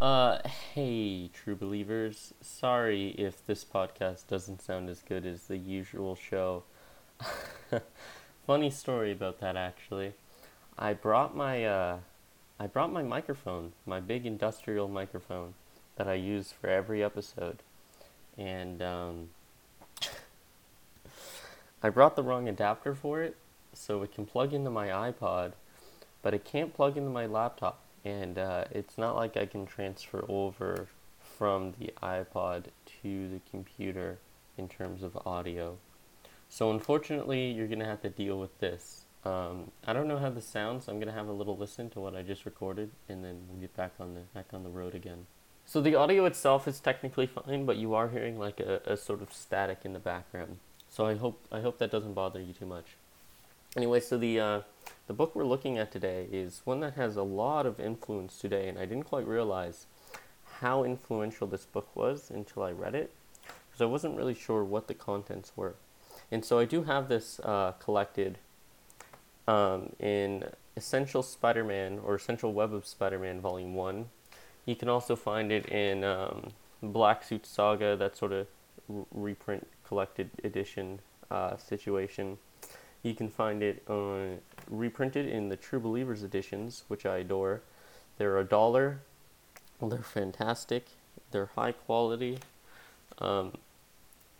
Uh, hey, true believers. Sorry if this podcast doesn't sound as good as the usual show. Funny story about that, actually. I brought my uh, I brought my microphone, my big industrial microphone that I use for every episode, and um, I brought the wrong adapter for it, so it can plug into my iPod, but it can't plug into my laptop and uh, it's not like I can transfer over from the iPod to the computer in terms of audio. So unfortunately, you're gonna have to deal with this. Um, I don't know how this sounds. I'm gonna have a little listen to what I just recorded, and then we'll get back on the back on the road again. So the audio itself is technically fine, but you are hearing like a, a sort of static in the background. So I hope I hope that doesn't bother you too much. Anyway, so the uh, the book we're looking at today is one that has a lot of influence today, and I didn't quite realize how influential this book was until I read it, because I wasn't really sure what the contents were. And so I do have this uh, collected um, in Essential Spider Man or Essential Web of Spider Man Volume 1. You can also find it in um, Black Suit Saga, that sort of reprint collected edition uh, situation. You can find it on reprinted in the True Believers editions, which I adore. They're a dollar. They're fantastic. They're high quality. Um,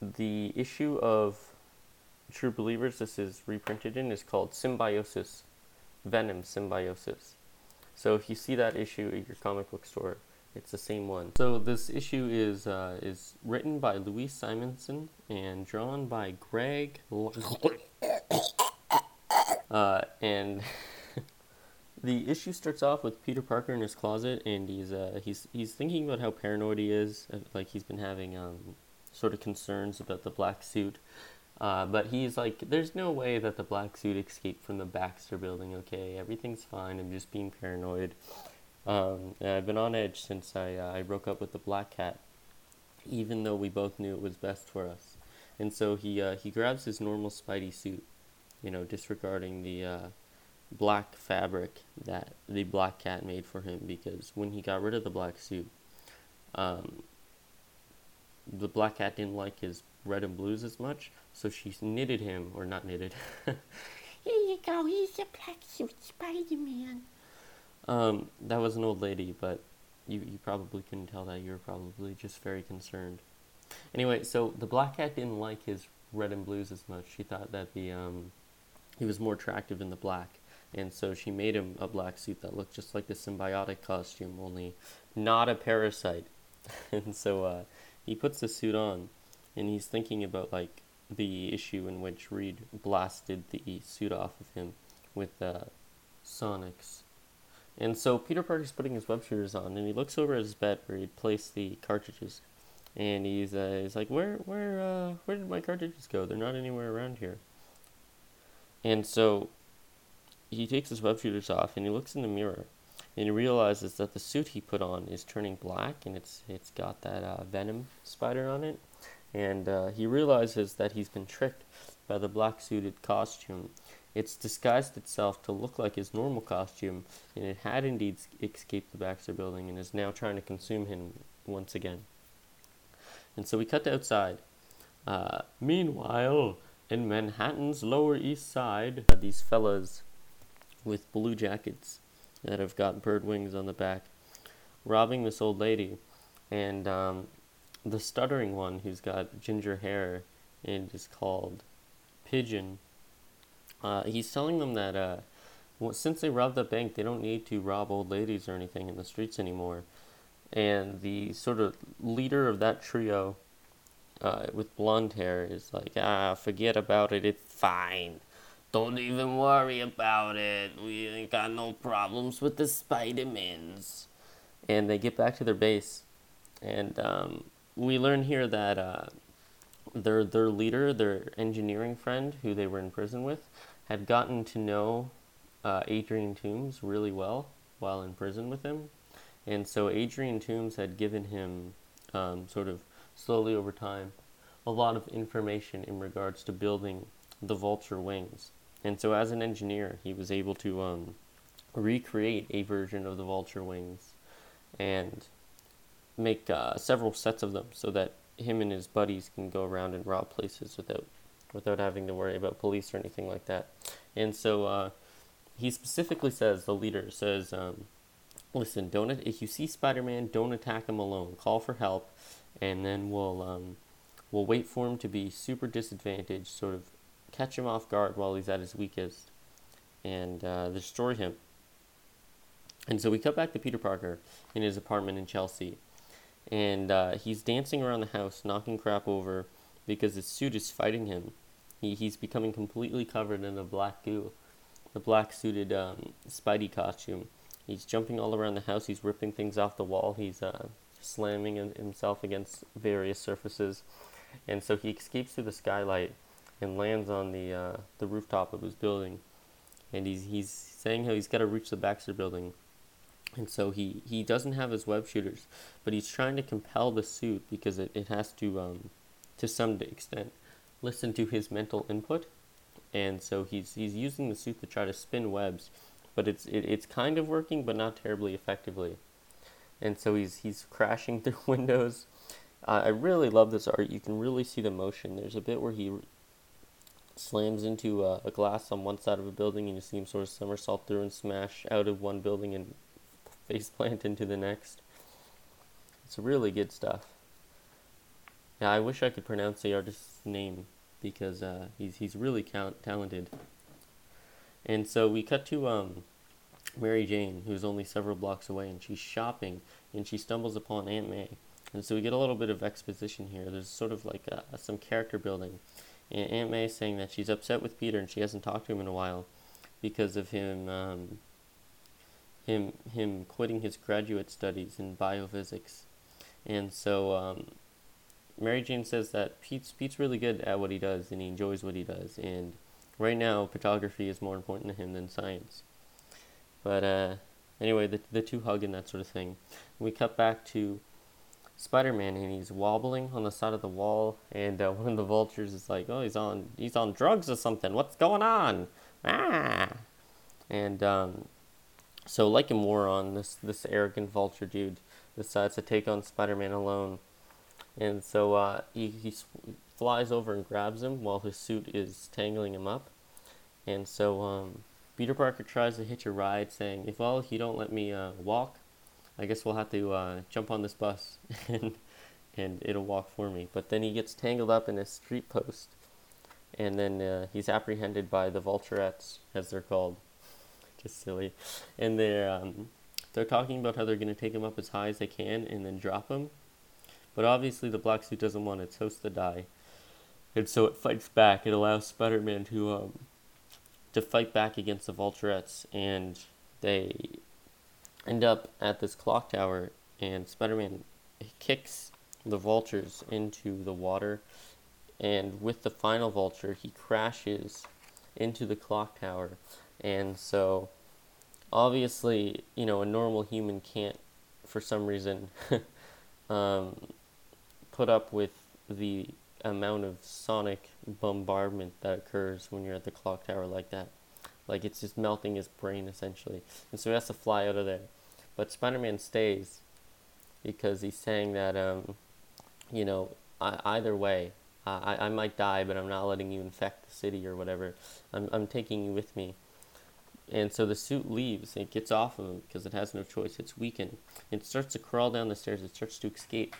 the issue of True Believers this is reprinted in is called Symbiosis, Venom Symbiosis. So if you see that issue at your comic book store, it's the same one. So this issue is uh, is written by Louise Simonson and drawn by Greg. Uh, and the issue starts off with Peter Parker in his closet, and he's uh, he's he's thinking about how paranoid he is. Uh, like he's been having um, sort of concerns about the black suit. Uh, but he's like, there's no way that the black suit escaped from the Baxter building. Okay, everything's fine. I'm just being paranoid. Um, I've been on edge since I uh, I broke up with the black cat, even though we both knew it was best for us. And so he uh, he grabs his normal Spidey suit you know, disregarding the uh, black fabric that the black cat made for him because when he got rid of the black suit, um, the black cat didn't like his red and blues as much, so she knitted him, or not knitted. Here you go, he's a black suit Spider Man. Um, that was an old lady, but you, you probably couldn't tell that. You were probably just very concerned. Anyway, so the black cat didn't like his red and blues as much. She thought that the um, he was more attractive in the black. And so she made him a black suit that looked just like the symbiotic costume, only not a parasite. and so uh, he puts the suit on, and he's thinking about like the issue in which Reed blasted the suit off of him with uh, Sonics. And so Peter Parker's putting his web shooters on, and he looks over at his bed where he'd placed the cartridges, and he's uh, he's like, "Where where uh, where did my cartridges go? They're not anywhere around here." And so he takes his web shooters off and he looks in the mirror and he realizes that the suit he put on is turning black and it's it's got that uh, venom spider on it. And uh, he realizes that he's been tricked by the black suited costume. It's disguised itself to look like his normal costume and it had indeed escaped the baxter building and is now trying to consume him once again. And so we cut to outside. Uh, meanwhile in Manhattan's Lower East Side, these fellas with blue jackets that have got bird wings on the back robbing this old lady. And um, the stuttering one who's got ginger hair and is called Pigeon. Uh, he's telling them that uh, well, since they robbed the bank, they don't need to rob old ladies or anything in the streets anymore. And the sort of leader of that trio uh, with blonde hair is like, ah, forget about it. It's fine. Don't even worry about it. We ain't got no problems with the Spidermans. And they get back to their base, and um, we learn here that uh, their their leader, their engineering friend, who they were in prison with, had gotten to know uh, Adrian Toomes really well while in prison with him, and so Adrian Toomes had given him um, sort of slowly over time a lot of information in regards to building the vulture wings. And so, as an engineer, he was able to um, recreate a version of the vulture wings. And make uh, several sets of them so that him and his buddies can go around and rob places without without having to worry about police or anything like that. And so uh, he specifically says the leader says, um, "Listen, don't if you see Spider-Man, don't attack him alone. Call for help, and then we'll um, we'll wait for him to be super disadvantaged, sort of catch him off guard while he's at his weakest, and uh, destroy him." And so we cut back to Peter Parker in his apartment in Chelsea, and uh, he's dancing around the house, knocking crap over because his suit is fighting him. He, he's becoming completely covered in a black goo, the black suited um, Spidey costume. He's jumping all around the house. He's ripping things off the wall. He's uh, slamming himself against various surfaces, and so he escapes through the skylight and lands on the uh, the rooftop of his building. And he's he's saying how he's got to reach the Baxter building and so he, he doesn't have his web shooters, but he's trying to compel the suit because it, it has to, um, to some extent, listen to his mental input. And so he's, he's using the suit to try to spin webs, but it's, it, it's kind of working, but not terribly effectively. And so he's, he's crashing through windows. Uh, I really love this art. You can really see the motion. There's a bit where he slams into a, a glass on one side of a building, and you see him sort of somersault through and smash out of one building and face plant into the next. It's really good stuff. Yeah, I wish I could pronounce the artist's name because uh, he's he's really count- talented. And so we cut to um, Mary Jane, who's only several blocks away, and she's shopping, and she stumbles upon Aunt May. And so we get a little bit of exposition here. There's sort of like a, some character building. And Aunt May is saying that she's upset with Peter and she hasn't talked to him in a while because of him um, him him quitting his graduate studies in biophysics, and so um, Mary Jane says that Pete's Pete's really good at what he does and he enjoys what he does, and right now photography is more important to him than science. But uh, anyway, the the two hug and that sort of thing. We cut back to Spider-Man and he's wobbling on the side of the wall, and uh, one of the vultures is like, "Oh, he's on he's on drugs or something. What's going on?" Ah, and um, so, like a moron, this this arrogant vulture dude decides to take on Spider-Man alone, and so uh, he he flies over and grabs him while his suit is tangling him up, and so um, Peter Parker tries to hitch a ride, saying, "If well, you don't let me uh, walk, I guess we'll have to uh, jump on this bus and and it'll walk for me." But then he gets tangled up in a street post, and then uh, he's apprehended by the Vulturettes, as they're called just silly. And they're um, they're talking about how they're going to take him up as high as they can and then drop him. But obviously, the black suit doesn't want its host to die, and so it fights back. It allows Spider-Man to um, to fight back against the Vulturettes, and they end up at this clock tower. And Spider-Man kicks the vultures into the water, and with the final vulture, he crashes into the clock tower and so, obviously, you know, a normal human can't, for some reason, um, put up with the amount of sonic bombardment that occurs when you're at the clock tower like that. Like, it's just melting his brain, essentially. And so he has to fly out of there. But Spider Man stays because he's saying that, um, you know, I, either way, I, I might die, but I'm not letting you infect the city or whatever. I'm, I'm taking you with me. And so the suit leaves. It gets off of him because it has no choice. It's weakened. It starts to crawl down the stairs. It starts to escape.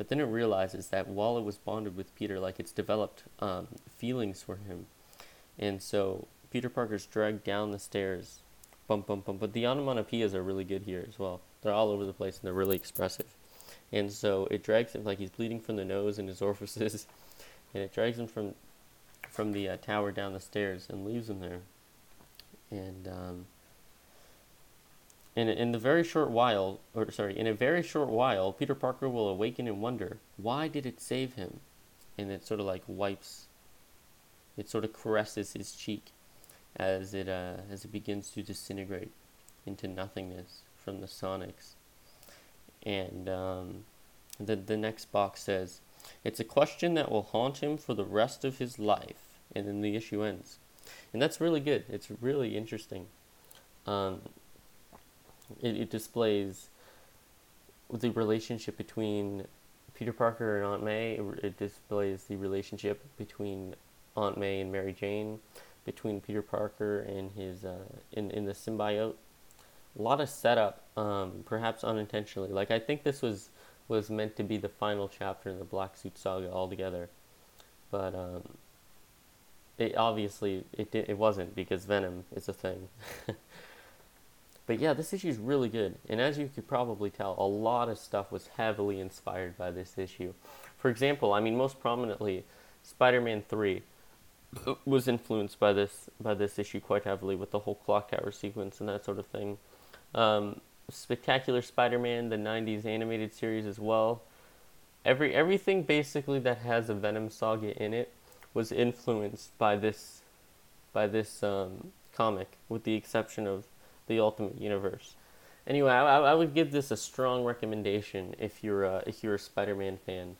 But then it realizes that while it was bonded with Peter, like it's developed um, feelings for him. And so Peter Parker's dragged down the stairs. Bump, bump, bump. But the onomatopoeias are really good here as well. They're all over the place and they're really expressive. And so it drags him like he's bleeding from the nose and his orifices. And it drags him from from the uh, tower down the stairs and leaves him there and um, in in the very short while, or sorry, in a very short while, Peter Parker will awaken and wonder why did it save him, and it sort of like wipes, it sort of caresses his cheek, as it uh, as it begins to disintegrate into nothingness from the Sonics, and um, the the next box says, "It's a question that will haunt him for the rest of his life," and then the issue ends and that's really good. It's really interesting. Um, it, it displays the relationship between Peter Parker and Aunt May. It, it displays the relationship between Aunt May and Mary Jane, between Peter Parker and his uh, in in the symbiote. A lot of setup, um, perhaps unintentionally. Like I think this was was meant to be the final chapter in the Black Suit Saga altogether, but um, it obviously it it wasn't because Venom is a thing. but yeah, this issue is really good, and as you could probably tell, a lot of stuff was heavily inspired by this issue. For example, I mean, most prominently, Spider-Man Three was influenced by this by this issue quite heavily with the whole clock tower sequence and that sort of thing. Um, Spectacular Spider-Man, the '90s animated series as well. Every everything basically that has a Venom saga in it was influenced by this by this um, comic, with the exception of the Ultimate Universe. Anyway, I, I would give this a strong recommendation if you're a, if you're a Spider-Man fan,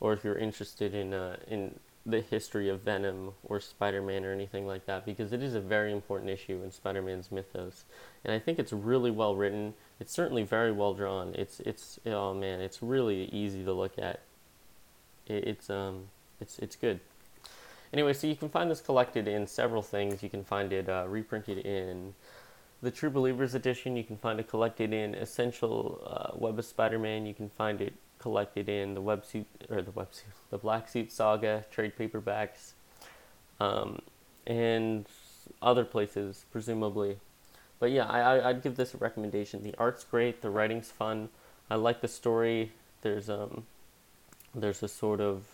or if you're interested in uh, in the history of Venom or Spider-Man or anything like that, because it is a very important issue in Spider-Man's mythos, and I think it's really well written. It's certainly very well drawn. It's it's oh man, it's really easy to look at. It, it's um it's it's good. Anyway, so you can find this collected in several things. You can find it uh, reprinted in the True Believers edition. You can find it collected in Essential uh, Web of Spider-Man. You can find it collected in the websuit or the websuit, the Black Suit Saga trade paperbacks, um, and other places presumably. But yeah, I, I'd give this a recommendation. The art's great. The writing's fun. I like the story. There's um, there's a sort of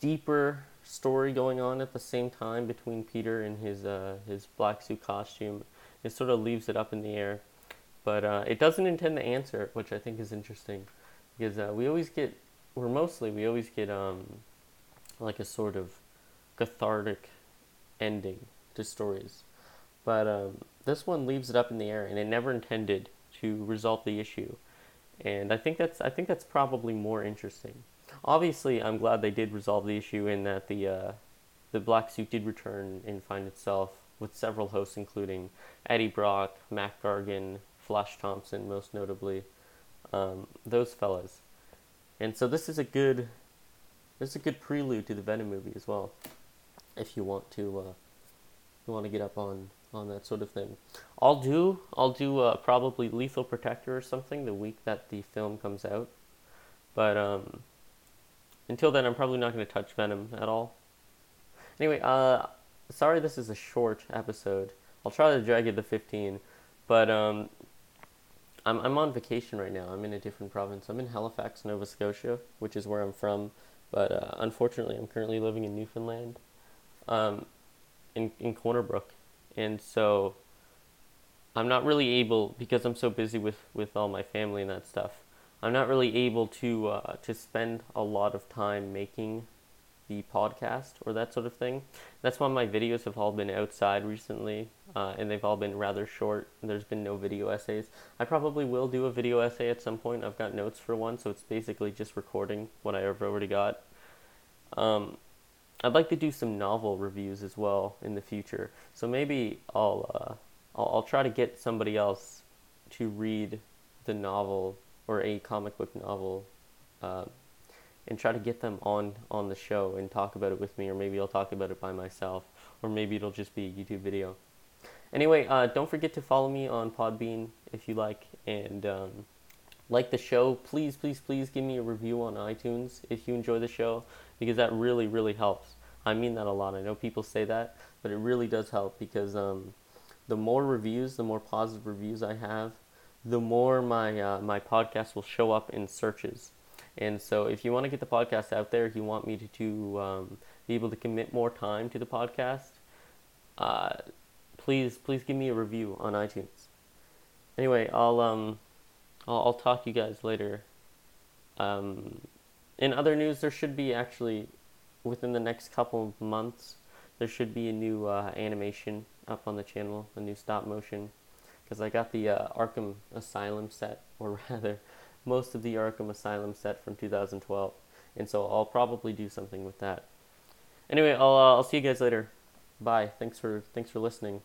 deeper story going on at the same time between Peter and his uh, his black suit costume. It sort of leaves it up in the air, but uh, it doesn't intend to answer, which I think is interesting, because uh, we always get, or mostly we always get um, like a sort of cathartic ending to stories, but um, this one leaves it up in the air, and it never intended to resolve the issue, and I think that's I think that's probably more interesting obviously, I'm glad they did resolve the issue in that the uh, the black suit did return and find itself with several hosts, including Eddie Brock, Mac Gargan, Flash Thompson, most notably, um, those fellas. And so this is a good this is a good prelude to the Venom movie as well, if you want to uh, you want to get up on on that sort of thing. I'll do I'll do uh, probably Lethal Protector or something the week that the film comes out, but um, until then, I'm probably not going to touch Venom at all. Anyway, uh, sorry this is a short episode. I'll try to drag it to 15, but um, I'm I'm on vacation right now. I'm in a different province. I'm in Halifax, Nova Scotia, which is where I'm from. But uh, unfortunately, I'm currently living in Newfoundland, um, in in Corner Brook, and so I'm not really able because I'm so busy with with all my family and that stuff. I'm not really able to uh, to spend a lot of time making the podcast or that sort of thing. That's why my videos have all been outside recently, uh, and they've all been rather short. There's been no video essays. I probably will do a video essay at some point. I've got notes for one, so it's basically just recording what I've already got. Um, I'd like to do some novel reviews as well in the future. So maybe I'll uh, I'll, I'll try to get somebody else to read the novel or a comic book novel uh, and try to get them on on the show and talk about it with me or maybe I'll talk about it by myself or maybe it'll just be a YouTube video. Anyway, uh, don't forget to follow me on Podbean if you like and um, like the show. Please, please, please give me a review on iTunes if you enjoy the show because that really, really helps. I mean that a lot. I know people say that, but it really does help because um, the more reviews, the more positive reviews I have, the more my uh, my podcast will show up in searches. And so, if you want to get the podcast out there, if you want me to, to um, be able to commit more time to the podcast, uh, please please give me a review on iTunes. Anyway, I'll um I'll, I'll talk to you guys later. Um, in other news, there should be actually within the next couple of months there should be a new uh, animation up on the channel, a new stop motion because I got the uh, Arkham Asylum set, or rather, most of the Arkham Asylum set from 2012, and so I'll probably do something with that. Anyway, I'll uh, I'll see you guys later. Bye. Thanks for thanks for listening.